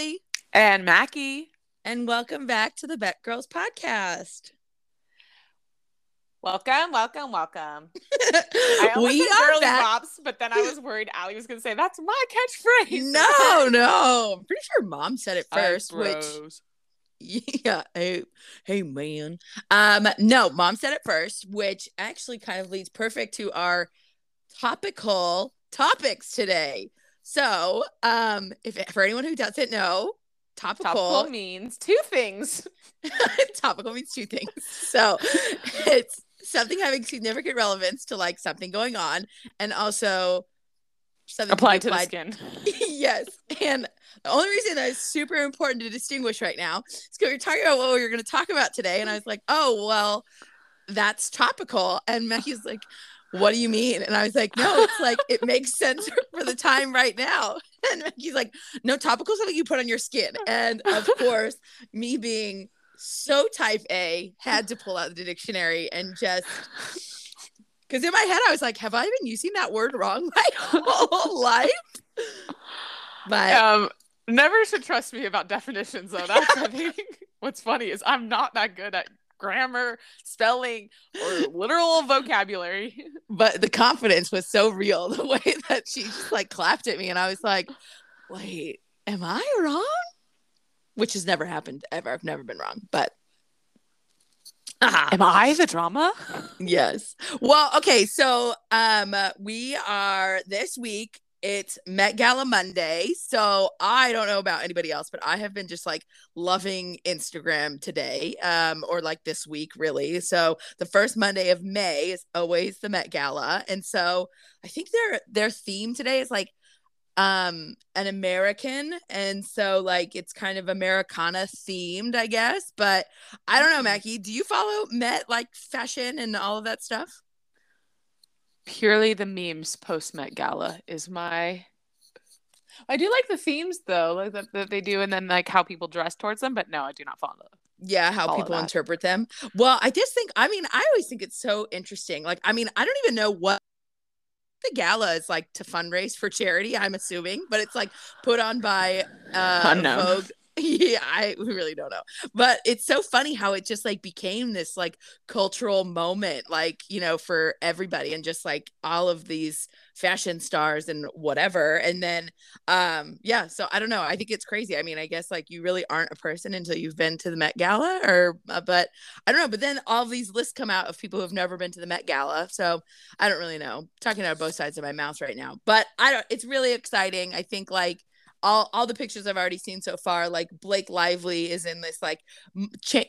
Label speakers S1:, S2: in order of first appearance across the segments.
S1: Allie.
S2: And Mackie.
S1: And welcome back to the Beck Girls podcast.
S2: Welcome, welcome, welcome. I
S1: we
S2: said
S1: are
S2: girly
S1: back.
S2: bops, but then I was worried Allie was going to say that's my catchphrase.
S1: No, no. I'm pretty sure mom said it first, which yeah, hey, hey man. Um, no, mom said it first, which actually kind of leads perfect to our topical topics today. So, um, if for anyone who doesn't know, topical
S2: topical means two things.
S1: topical means two things. So it's something having significant relevance to like something going on, and also something
S2: Applied
S1: be
S2: to the skin.
S1: yes. And the only reason that is super important to distinguish right now is because we're talking about what we are going to talk about today. And I was like, oh, well, that's topical. And Mackie's like, what do you mean? And I was like, no, it's like, it makes sense for the time right now. And he's like, no, topical something you put on your skin. And of course, me being so type A had to pull out the dictionary and just. Because in my head, I was like, have I been using that word wrong my whole life? But
S2: Um, never should trust me about definitions, though. That's I think what's funny is I'm not that good at grammar, spelling, or literal vocabulary.
S1: but the confidence was so real the way that she just like clapped at me and i was like wait am i wrong which has never happened ever i've never been wrong but Ah,
S2: Am I the drama?
S1: yes well okay so um we are this week it's met gala monday so i don't know about anybody else but i have been just like loving instagram today um or like this week really. So the first monday of may is always the met gala and so i think their their theme today is like um an american and so like it's kind of americana themed i guess but i don't know mackie do you follow met like fashion and all of that stuff
S2: Purely the memes post Met Gala is my. I do like the themes though, like that, that they do, and then like how people dress towards them. But no, I do not follow.
S1: yeah how
S2: follow
S1: people
S2: that.
S1: interpret them well i just think i mean i always think it's so interesting like i mean i don't even know what the gala is like to fundraise for charity i'm assuming but it's like put on by uh
S2: Unknown.
S1: Vogue. Yeah i really don't know. But it's so funny how it just like became this like cultural moment like you know for everybody and just like all of these fashion stars and whatever. And then um yeah so i don't know. I think it's crazy. I mean i guess like you really aren't a person until you've been to the met gala or uh, but i don't know. But then all these lists come out of people who've never been to the met gala. So i don't really know. Talking out of both sides of my mouth right now. But i don't it's really exciting. I think like all, all the pictures I've already seen so far, like Blake Lively is in this like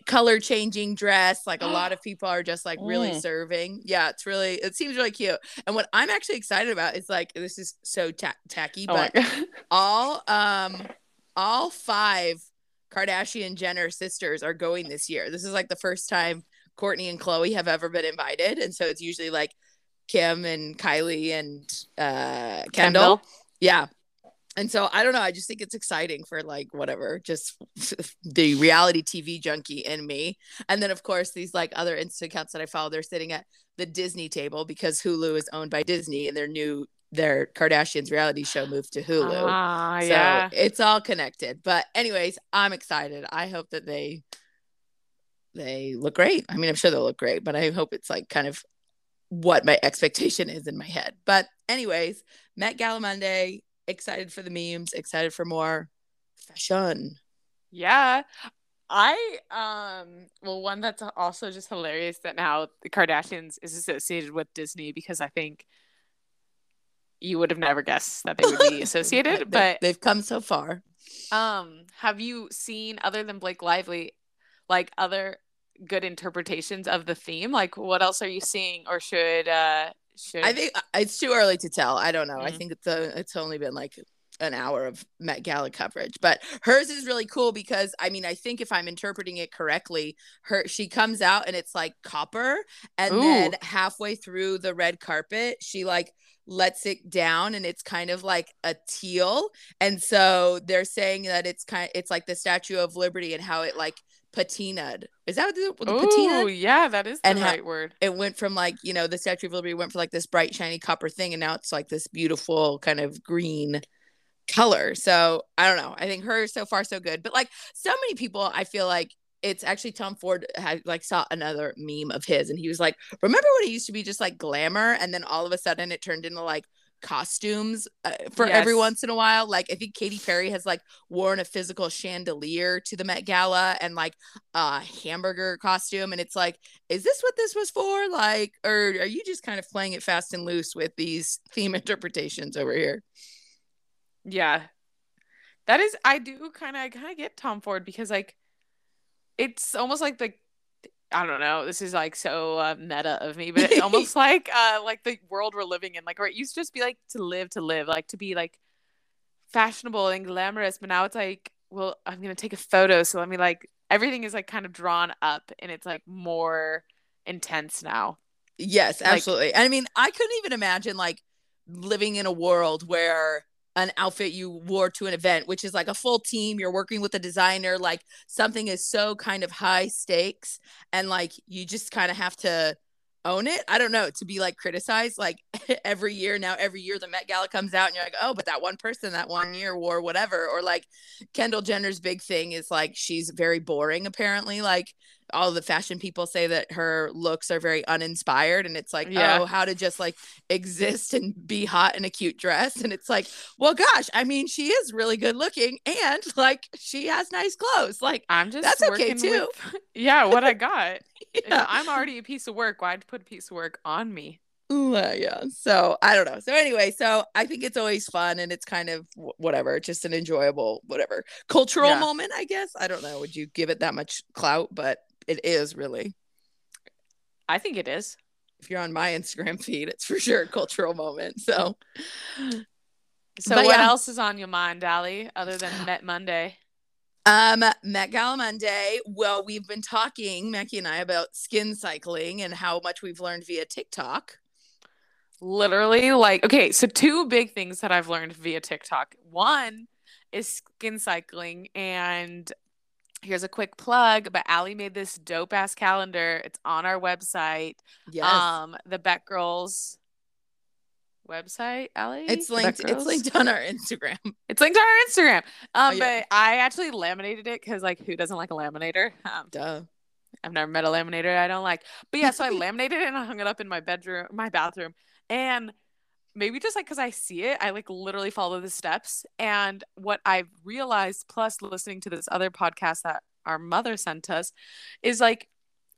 S1: color changing dress. Like a lot of people are just like really
S2: Mm.
S1: serving. Yeah, it's really, it seems really cute. And what I'm actually excited about is like, this is so ta- tacky,
S2: Oh
S1: but all um all five Kardashian Jenner sisters are going this year. This is like the first time Kourtney and Khloé have ever been invited, and so it's usually like Kim and Kylie and uh Kendall.
S2: Kendall.
S1: Yeah. And so I don't know. I just think it's exciting for like whatever, just the reality TV junkie in me. And then of course these like other Insta accounts that I follow, they're sitting at the Disney table because Hulu is owned by Disney and their new their Kardashians reality show moved to Hulu.
S2: Ah,
S1: So
S2: yeah.
S1: it's all connected. But anyways, I'm excited. I hope that they they look great. I mean, I'm sure they'll look great, but I hope it's like kind of what my expectation is in my head. But anyways, Met Gala Monday, excited for the memes, excited for more fashion.
S2: Yeah. I um well one that's also just hilarious that now the Kardashians is associated with Disney because I think you would have never guessed that they would be associated.
S1: They-
S2: but
S1: they've come so far.
S2: um have you seen other than Blake Lively like other good interpretations of the theme? Like what else are you seeing or should uh should
S1: I think uh, it's too early to tell. I don't know. I
S2: Mm.
S1: think it's a, it's only been like an hour of Met Gala coverage, but hers is really cool because I mean I think if I'm interpreting it correctly, her she comes out and it's like copper, and
S2: Ooh.
S1: then halfway through the red carpet, she like lets it down and it's kind of like a teal, and so they're saying that it's kind it's like the Statue of Liberty and how it like patinaed. Is that what the, the patina?
S2: Oh, yeah, that is the
S1: And ha-
S2: right word.
S1: it went from like you know the statue of liberty went for like this bright shiny copper thing and now it's like this beautiful kind of green color. So I don't know. I think her so far so good. But like so many people, I feel like it's actually Tom Ford had like saw another meme of his and he was like, remember when it used to be just like glamour and then all of a sudden it turned into like costumes uh, for
S2: Yes.
S1: every once in a while. Like I think Katy Perry has like worn a physical chandelier to the Met Gala and like a hamburger costume, and it's like, is this what this was for? Like, or are you just kind of playing it fast and loose with these theme interpretations over here?
S2: Yeah. That is I do kind of I kind of get Tom Ford because like it's almost like the I don't know, this is like so uh, meta of me, but it's almost like uh like the world we're living in like where it used to just be like to live to live, like to be like fashionable and glamorous, but now it's like well, I'm going to take a photo, so let me like everything is like kind of drawn up and it's like more intense now.
S1: Yes,
S2: Like-
S1: absolutely. I mean, I couldn't even imagine like living in a world where an outfit you wore to an event, which is like a full team, you're working with a designer, like something is so kind of high stakes and like you just kind of have to own it. I don't know, to be like criticized like every year now every year the Met Gala comes out and you're like, "Oh, but that one person that one year wore whatever." Or like Kendall Jenner's big thing is like she's very boring apparently, like all the fashion people say that her looks are very uninspired and it's like
S2: Yeah.
S1: oh how to just like exist and be hot in a cute dress and it's like well gosh i mean she is really good looking and like she has nice clothes like
S2: I'm just
S1: That's okay, too.
S2: with yeah, what I got.
S1: Yeah
S2: I'm already a piece of work. Why'd put a piece of work on me?
S1: Uh, yeah so i don't know so anyway so i think it's always fun and it's kind of wh- whatever just an enjoyable whatever cultural
S2: Yeah.
S1: moment i guess i don't know would you give it that much clout but it is really
S2: I think it is.
S1: if you're on my instagram feed it's for sure a cultural moment so
S2: So
S1: But
S2: what
S1: yeah.
S2: else is on your mind, Allie, other than Met Monday?
S1: Um, Met Gala Monday. Well, we've been talking, Mackie and I, about skin cycling and how much we've learned via TikTok.
S2: Literally, like, okay, so two big things that I've learned via TikTok. One is skin cycling, and here's a quick plug, but Allie made this dope ass calendar. It's on our website.
S1: Yes,
S2: Um, the Beck Girls website, Allie.
S1: it's linked. It's linked on our Instagram.
S2: It's linked on our Instagram. Um,
S1: Oh, yeah.
S2: but I actually laminated it because, like, who doesn't like a laminator? Um,
S1: Duh.
S2: I've never met a laminator I don't like. But yeah, so I laminated it and I hung it up in my bedroom, my bathroom. And maybe just like because I see it, I like literally follow the steps. And what I've realized, plus listening to this other podcast that our mother sent us, is like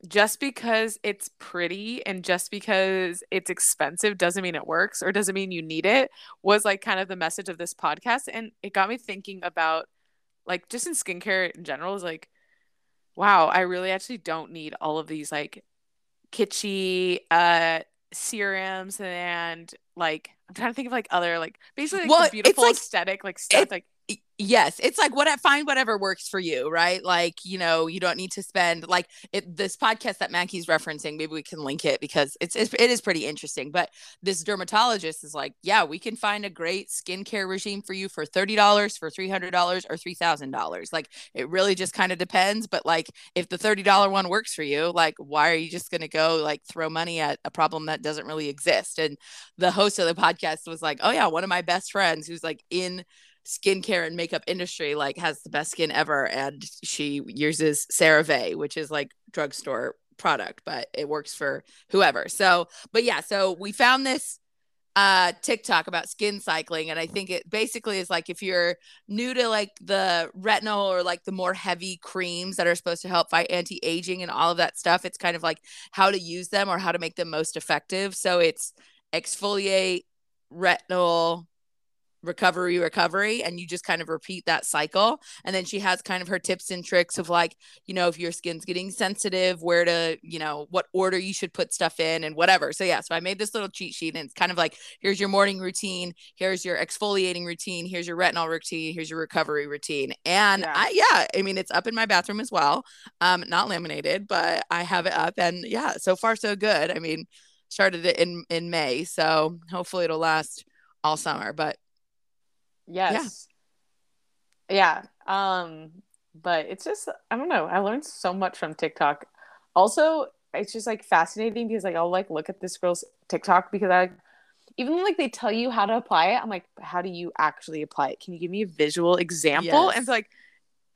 S2: just because it's pretty and just because it's expensive doesn't mean it works or doesn't mean you need it, was like kind of the message of this podcast. And it got me thinking about like just in skincare in general, is like, wow, I really actually don't need all of these like kitschy uh serums and like I'm trying to think of like other like basically like
S1: Well,
S2: beautiful
S1: like-
S2: aesthetic like stuff
S1: it-
S2: like
S1: Yes, it's like what I find whatever works for you, right? Like, you know, you don't need to spend like it this podcast that Mackie's referencing, maybe we can link it because it's, it's it is pretty interesting. But this dermatologist is like, yeah, we can find a great skincare regime for you for $30, for $300 or $3,000. Like it really just kind of depends, but like if the $30 one works for you, like why are you just to go like throw money at a problem that doesn't really exist? And the host of the podcast was like, "Oh yeah, one of my best friends who's like in skincare and makeup industry like has the best skin ever and she uses CeraVe which is like drugstore product but it works for whoever. So but yeah so we found this uh TikTok about skin cycling and I think it basically is like if you're new to like the retinol or like the more heavy creams that are supposed to help fight anti-aging and all of that stuff it's kind of like how to use them or how to make them most effective. So it's exfoliate retinol recovery recovery and you just kind of repeat that cycle and then she has kind of her tips and tricks of like you know if your skin's getting sensitive where to you know what order you should put stuff in and whatever. So yeah so i made this little cheat sheet and it's kind of like here's your morning routine here's your exfoliating routine here's your retinol routine here's your recovery routine. And
S2: Yeah.
S1: i yeah i mean it's up in my bathroom as well um not laminated but i have it up and yeah so far so good. I mean started it in in may so hopefully it'll last all summer but
S2: yes yeah. um but it's just i don't know i learned so much from tiktok also it's just like fascinating because like i'll like look at this girl's tiktok because i even like they tell you how to apply it, I'm like, how do you actually apply it? Can you give me a visual example?
S1: Yes.
S2: And it's like,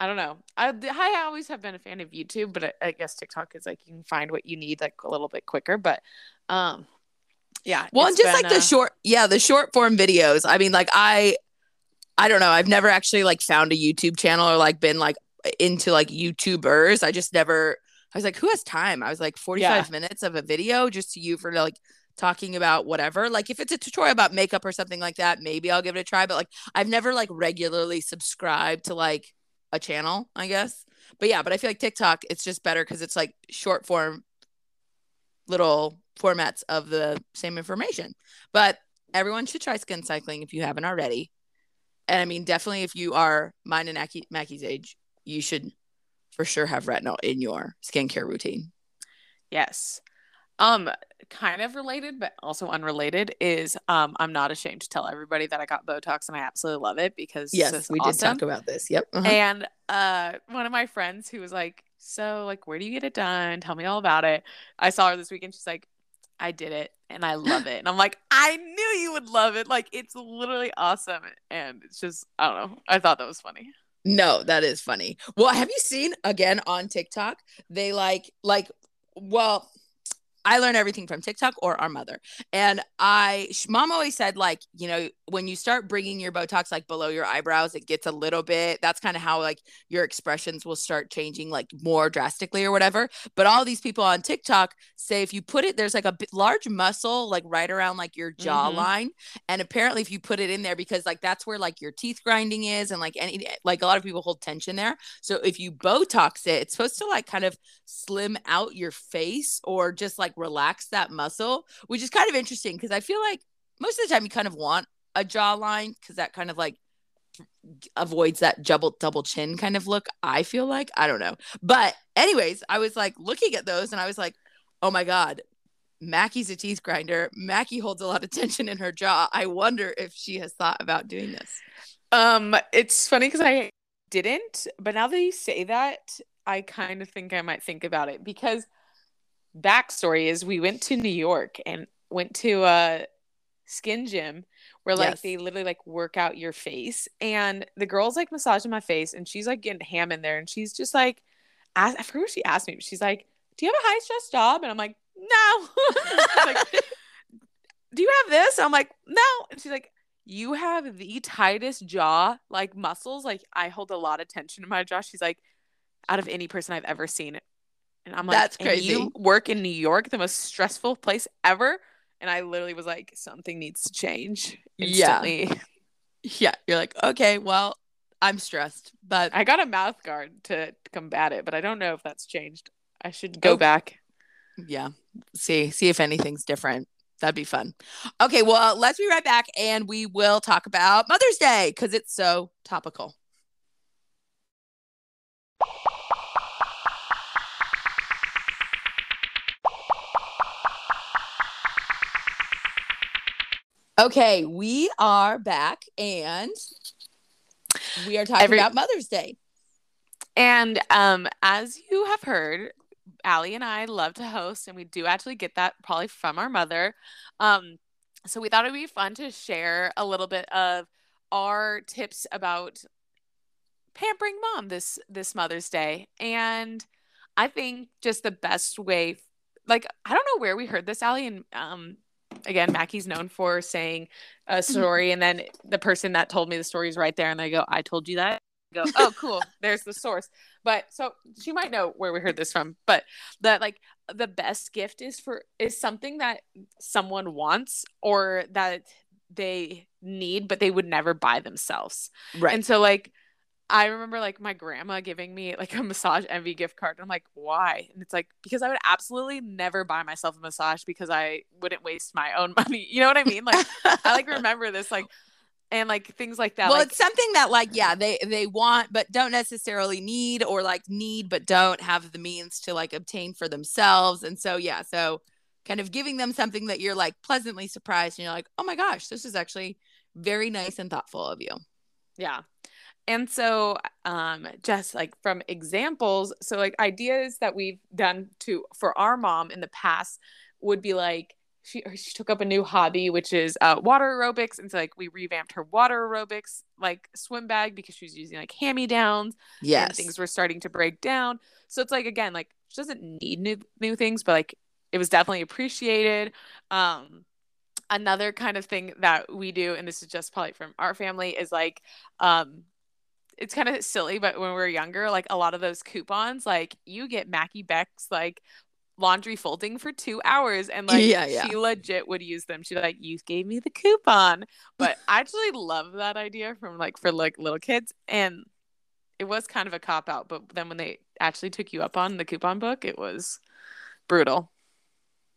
S2: I don't know. I I always have been a fan of YouTube, but I, I guess TikTok is like you can find what you need like a little bit quicker. But um, yeah.
S1: Well, and just
S2: been,
S1: like the
S2: uh,
S1: short, yeah, the short form videos. I mean, like I, I don't know. I've never actually like found a YouTube channel or like been like into like YouTubers. I just never. I was like, who has time? I was like, forty five minutes of a video just to you for like talking about whatever. Like if it's a tutorial about makeup or something like that, maybe I'll give it a try. But like I've never like regularly subscribed to like a channel, I guess. But yeah, but I feel like TikTok, it's just better because it's like short form little formats of the same information. But everyone should try skin cycling if you haven't already. And I mean, definitely if you are mine and Mackie, Mackie's age, you should for sure have retinol in your skincare routine.
S2: Yes. Um, kind of related, but also unrelated is um, I'm not ashamed to tell everybody that I got Botox and I absolutely love it because
S1: Yes, we
S2: awesome.
S1: did talk about this. Yep. Uh-huh.
S2: And uh, one of my friends who was like, "So, like, where do you get it done? Tell me all about it." I saw her this weekend. She's like, "I did it, and I love it." And I'm like, "I knew you would love it. Like, it's literally awesome." And it's just, I don't know. I thought that was funny.
S1: No, that is funny. Well, have you seen again on TikTok? They like like well, I learn everything from TikTok or our mother. And I, mom always said, like, you know, when you start bringing your Botox like below your eyebrows, it gets a little bit, that's kind of how like your expressions will start changing like more drastically or whatever. But all these people on TikTok say if you put it, there's like a large muscle like right around like your mm-hmm. jawline. And apparently, if you put it in there, because like that's where like your teeth grinding is, and like any, like a lot of people hold tension there. So if you Botox it, it's supposed to like kind of slim out your face or just like relax that muscle, which is kind of interesting because I feel like most of the time you kind of want a jawline because that kind of like avoids that double double chin kind of look. I feel like I don't know, but anyways, I was like looking at those and I was like, oh my god. Mackie's a teeth grinder. Mackie holds a lot of tension in her jaw. I wonder if she has thought about doing this.
S2: Um, it's funny because I didn't, but now that you say that, I kind of think I might think about it because backstory is we went to New York and went to a skin gym where like
S1: Yes.
S2: they literally like work out your face. And the girl's like massaging my face and she's like getting ham in there and she's just like ask, I forget what she asked me but she's like do you have a high stress job? And I'm like no. Like, do you have this? I'm like no. And she's like you have the tightest jaw like muscles like I hold a lot of tension in my jaw. She's like out of any person I've ever seen and I'm like
S1: That's
S2: "And
S1: crazy.
S2: you work in New York the most stressful place ever and I literally was like something needs to change
S1: Yeah.
S2: instantly
S1: Yeah, you're like, okay, well, I'm stressed, but
S2: I got a mouth guard to combat it but I don't know if that's changed I should go
S1: Oh.
S2: back
S1: yeah, see see if anything's different. That'd be fun. Okay, well, uh, let's be right back and we will talk about Mother's Day because it's so topical. Okay, we are back and we are talking
S2: Every-
S1: about Mother's Day.
S2: And um, as you have heard, Allie and I love to host, and we do actually get that probably from our mother. Um, so we thought it'd be fun to share a little bit of our tips about pampering mom this this Mother's Day. And I think just the best way, like I don't know where we heard this, Allie, and um, again, Mackie's known for saying a story, and then the person that told me the story is right there, and they go, "I told you that." I go, oh, cool. There's the source. But so she might know where we heard this from. But that like the best gift is for is something that someone wants or that they need, but they would never buy themselves.
S1: Right.
S2: And so like I remember like my grandma giving me like a massage envy gift card. And I'm like, why? And it's like, because I would absolutely never buy myself a massage because I wouldn't waste my own money. You know what I mean? Like I like remember this like and like things like that.
S1: well,
S2: like,
S1: it's something that like yeah, they they want but don't necessarily need or like need but don't have the means to like obtain for themselves. And so yeah, so kind of giving them something that you're like pleasantly surprised and you're like, "Oh my gosh, this is actually very nice and thoughtful of you."
S2: Yeah. And so um just like from examples, so like ideas that we've done to for our mom in the past would be like she she took up a new hobby, which is uh, water aerobics, and so like we revamped her water aerobics like swim bag because she was using like hand me downs.
S1: Yes,
S2: things were starting to break down. So it's like again, like she doesn't need new new things, but like it was definitely appreciated. Um, another kind of thing that we do, and this is just probably from our family, is like um it's kind of silly, but when we were younger, like a lot of those coupons, like you get Mackie Beck's like laundry folding for two hours and like
S1: yeah, yeah.
S2: she legit would use them. She like, you gave me the coupon. But I actually love that idea from like for like little kids. And it was kind of a cop out, but then when they actually took you up on the coupon book, it was brutal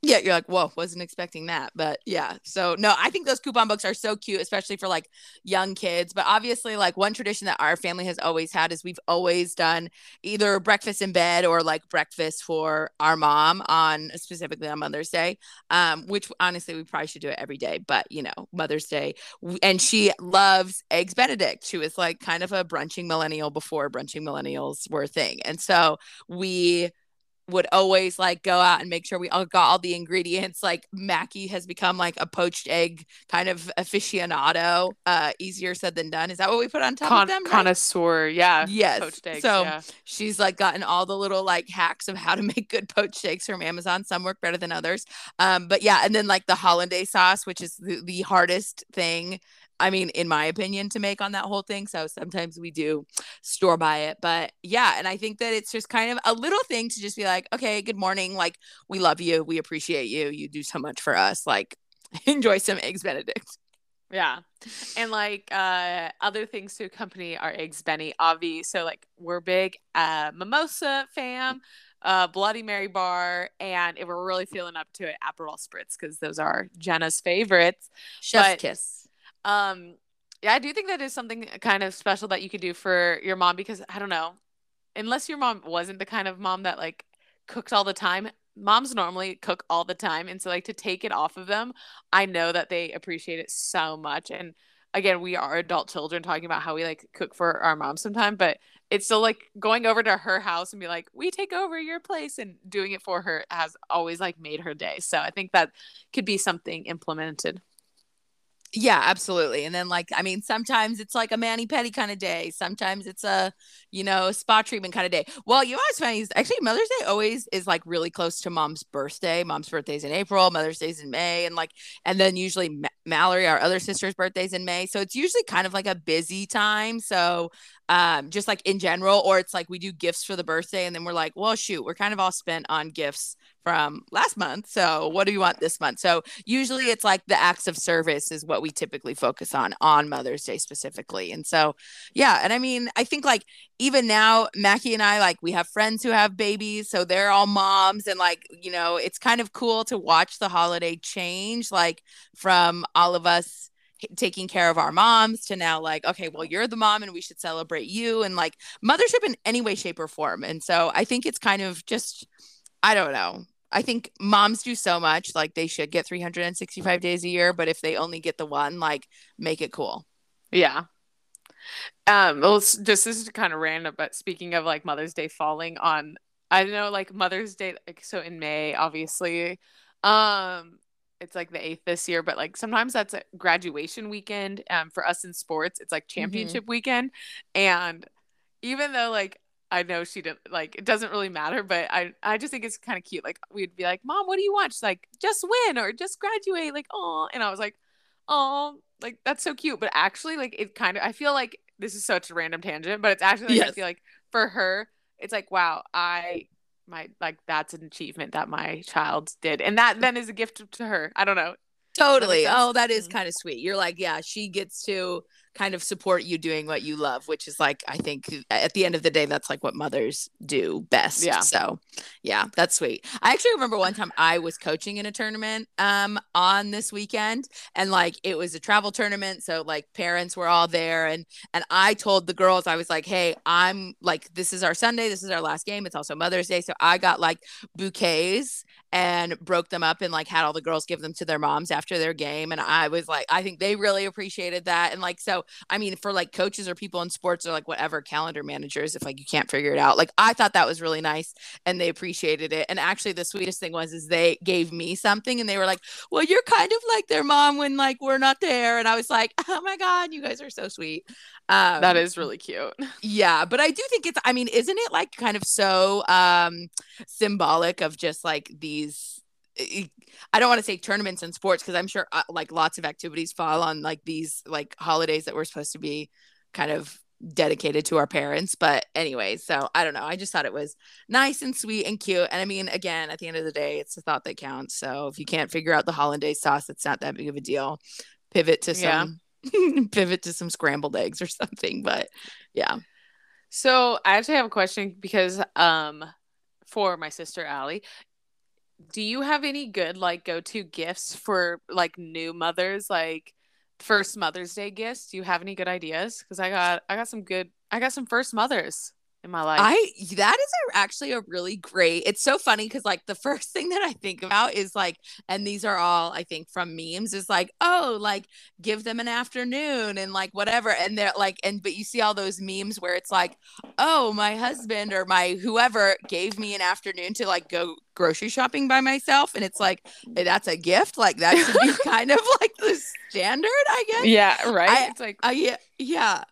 S1: yeah, you're like, whoa, wasn't expecting that. But yeah, so no, I think those coupon books are so cute, especially for like young kids. But obviously, like one tradition that our family has always had is we've always done either breakfast in bed or like breakfast for our mom on specifically on Mother's Day. Um, which honestly, we probably should do it every day, but you know, Mother's Day. And she loves eggs Benedict. She was like kind of a brunching millennial before brunching millennials were a thing. And so we would always like go out and make sure we all got all the ingredients. Like Mackie has become like a poached egg kind of aficionado. Uh, easier said than done. Is that what we put on top Con- of them?
S2: Right? Connoisseur, yeah.
S1: Yes. Eggs, so yeah. she's like gotten all the little like hacks of how to make good poached eggs from Amazon. Some work better than others. Um, but yeah, and then like the hollandaise sauce, which is the, the hardest thing I mean, in my opinion, to make on that whole thing. So sometimes we do store buy it. But yeah, and I think that it's just kind of a little thing to just be like, okay, good morning. Like, we love you. We appreciate you. You do so much for us. Like, enjoy some eggs Benedict.
S2: Yeah. And like uh other things to accompany our eggs Benny, Avi. So like we're big uh mimosa fam, uh Bloody Mary bar, and if we're really feeling up to it, Aperol Spritz, because those are Jenna's favorites.
S1: Chef's but, kiss.
S2: Um, yeah, I do think that is something kind of special that you could do for your mom because I don't know, unless your mom wasn't the kind of mom that like cooked all the time. Moms normally cook all the time, and so like to take it off of them, I know that they appreciate it so much. And again, we are adult children talking about how we like cook for our mom sometime, but it's still like going over to her house and be like, we take over your place and doing it for her has always like made her day. So I think that could be something implemented.
S1: Yeah, absolutely. And then like I mean, sometimes it's like a mani pedi kind of day. Sometimes it's a, you know, spa treatment kind of day. Well, you know what's funny is actually Mother's Day always is like really close to mom's birthday. Mom's birthday's in April, Mother's Day's in May, and like and then usually Ma- Mallory, our other sister's birthday's in May. So it's usually kind of like a busy time. So um, just like in general, or it's like we do gifts for the birthday, and then we're like, well, shoot, we're kind of all spent on gifts from last month. So what do you want this month? So usually it's like the acts of service is what we typically focus on on Mother's Day specifically. And so yeah, and I mean, I think like even now, Mackie and I like we have friends who have babies, so they're all moms, and like you know, it's kind of cool to watch the holiday change, like from all of us taking care of our moms to now like okay well you're the mom and we should celebrate you and like mothership in any way shape or form and so i think it's kind of just i don't know I think moms do so much. Like they should get 365 days a year, but if they only get the one, like make it cool.
S2: Yeah. Um, well, just this is kind of random, but speaking of like Mother's Day falling on, I don't know, like Mother's Day, like so in May, obviously, um, it's like the eighth this year, but like sometimes that's a graduation weekend. Um, for us in sports, it's like mm-hmm. championship mm-hmm. weekend, and even though like I know she didn't like it doesn't really matter, but I I just think it's kind of cute. Like we'd be like, "Mom, what do you want?" She's like, "Just win or just graduate." Like, "Oh," and I was like, "Oh, like that's so cute." But actually, like it kind of I feel like this is such a random tangent, but it's actually like, yes. I feel like for her, it's like, "Wow, I my like that's an achievement that my child did," and that then is a gift to her. I don't know.
S1: Totally. That oh, that is mm-hmm. kind of sweet. You're like, yeah, she gets to kind of support you doing what you love, which is like, I think at the end of the day, that's like what mothers do best.
S2: Yeah.
S1: So, yeah, that's sweet. I actually remember one time I was coaching in a tournament um on this weekend, and like it was a travel tournament, so like parents were all there, and and I told the girls I was like, hey, I'm like, this is our Sunday, this is our last game. It's also Mother's Day, so I got like bouquets and broke them up and like had all the girls give them to their moms after their game and i was like i think they really appreciated that and like so so I mean, for like coaches or people in sports or like whatever calendar managers, if like you can't figure it out, like I thought that was really nice and they appreciated it. And actually, the sweetest thing was is they gave me something and they were like, "Well, you're kind of like their mom when like we're not there," and I was like, "Oh my god, you guys are so sweet."
S2: Um, that is really cute.
S1: Yeah, but I do think it's. I mean, isn't it like kind of so um symbolic of just like these I don't want to say tournaments and sports because I'm sure uh, like lots of activities fall on like these like holidays that we're supposed to be kind of dedicated to our parents. But anyway, so I don't know. I just thought it was nice and sweet and cute. And I mean, again, at the end of the day, it's the thought that counts. So if you can't figure out the hollandaise sauce, it's not that big of a deal. Pivot to some yeah. pivot to some scrambled eggs or something. But yeah.
S2: So I actually have a question because um for my sister Allie do you have any good like go-to gifts for like new mothers like first mother's day gifts? Do you have any good ideas? Because i got i got some good i got some first mothers in my life.
S1: I that is a, actually a really great. It's so funny because like the first thing that I think about is like, and these are all I think from memes is like, oh, like give them an afternoon and like whatever, and they're like, and but you see all those memes where it's like, oh, my husband or my whoever gave me an afternoon to like go grocery shopping by myself, and it's like that's a gift, like that should be kind of like the standard, I guess.
S2: Yeah, right.
S1: I, it's like, uh, yeah, yeah.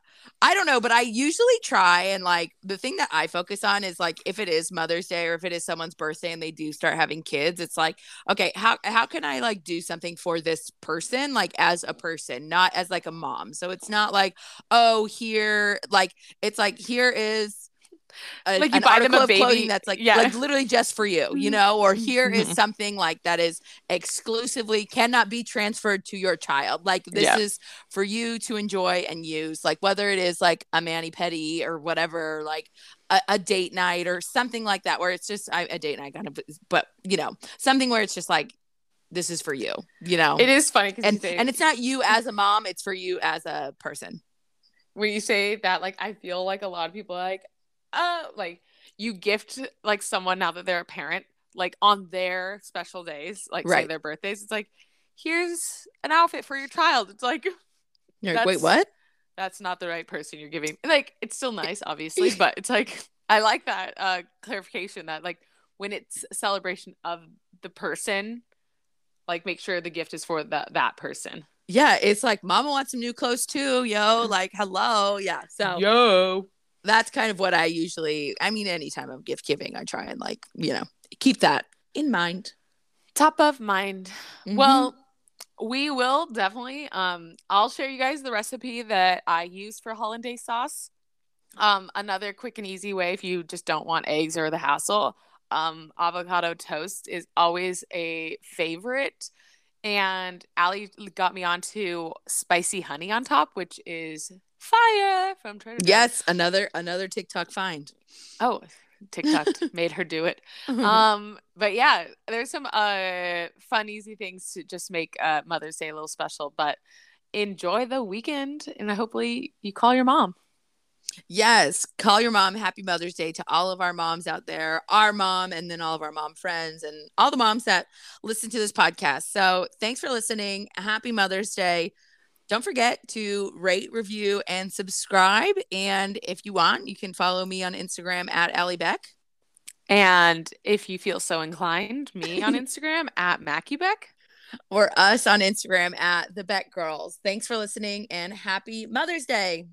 S1: I don't know, but I usually try and like the thing that I focus on is like if it is Mother's Day or if it is someone's birthday and they do start having kids, it's like, okay, how how can I like do something for this person like as a person, not as like a mom. So it's not like, oh, here like it's like here is a, like you buy them a baby that's like yeah. like literally just for you, you know, or mm-hmm. here is mm-hmm. something like that is exclusively cannot be transferred to your child. Like this yeah. is for you to enjoy and use, like whether it is like a mani pedi or whatever, like a, a, date night or something like that, where it's just I, a date night kind of, but you know, something where it's just like this is for you, you know.
S2: It is funny
S1: and and it's not you as a mom, it's for you as a person.
S2: When you say that, like I feel like a lot of people like uh like you gift like someone now that they're a parent like on their special days like right. say their birthdays it's like here's an outfit for your child. It's like
S1: you're like wait what?
S2: that's not the right person you're giving. Like it's still nice obviously but it's like i like that uh clarification that like when it's a celebration of the person like make sure the gift is for that that person.
S1: Yeah it's like mama wants some new clothes too yo like hello. Yeah so
S2: yo
S1: that's kind of what I usually, I mean, anytime I'm gift giving, I try and like, you know, keep that in mind.
S2: Top of mind. Mm-hmm. Well, we will definitely. Um, I'll share you guys the recipe that I use for hollandaise sauce. Um, another quick and easy way if you just don't want eggs or the hassle. Um, avocado toast is always a favorite. And Allie got me onto spicy honey on top, which is fire from Trader Joe's.
S1: Yes, another another TikTok find.
S2: Oh, TikTok made her do it. Um, but yeah, there's some uh fun, easy things to just make uh, Mother's Day a little special. But enjoy the weekend, and hopefully you call your mom.
S1: Yes, call your mom. Happy Mother's Day to all of our moms out there, our mom, and then all of our mom friends, and all the moms that listen to this podcast. So, thanks for listening. Happy Mother's Day. Don't forget to rate, review, and subscribe. And if you want, you can follow me on Instagram at Allie Beck.
S2: And if you feel so inclined, me on Instagram at Mackie Beck.
S1: Or us on Instagram at the Beck Girls. Thanks for listening and happy Mother's Day.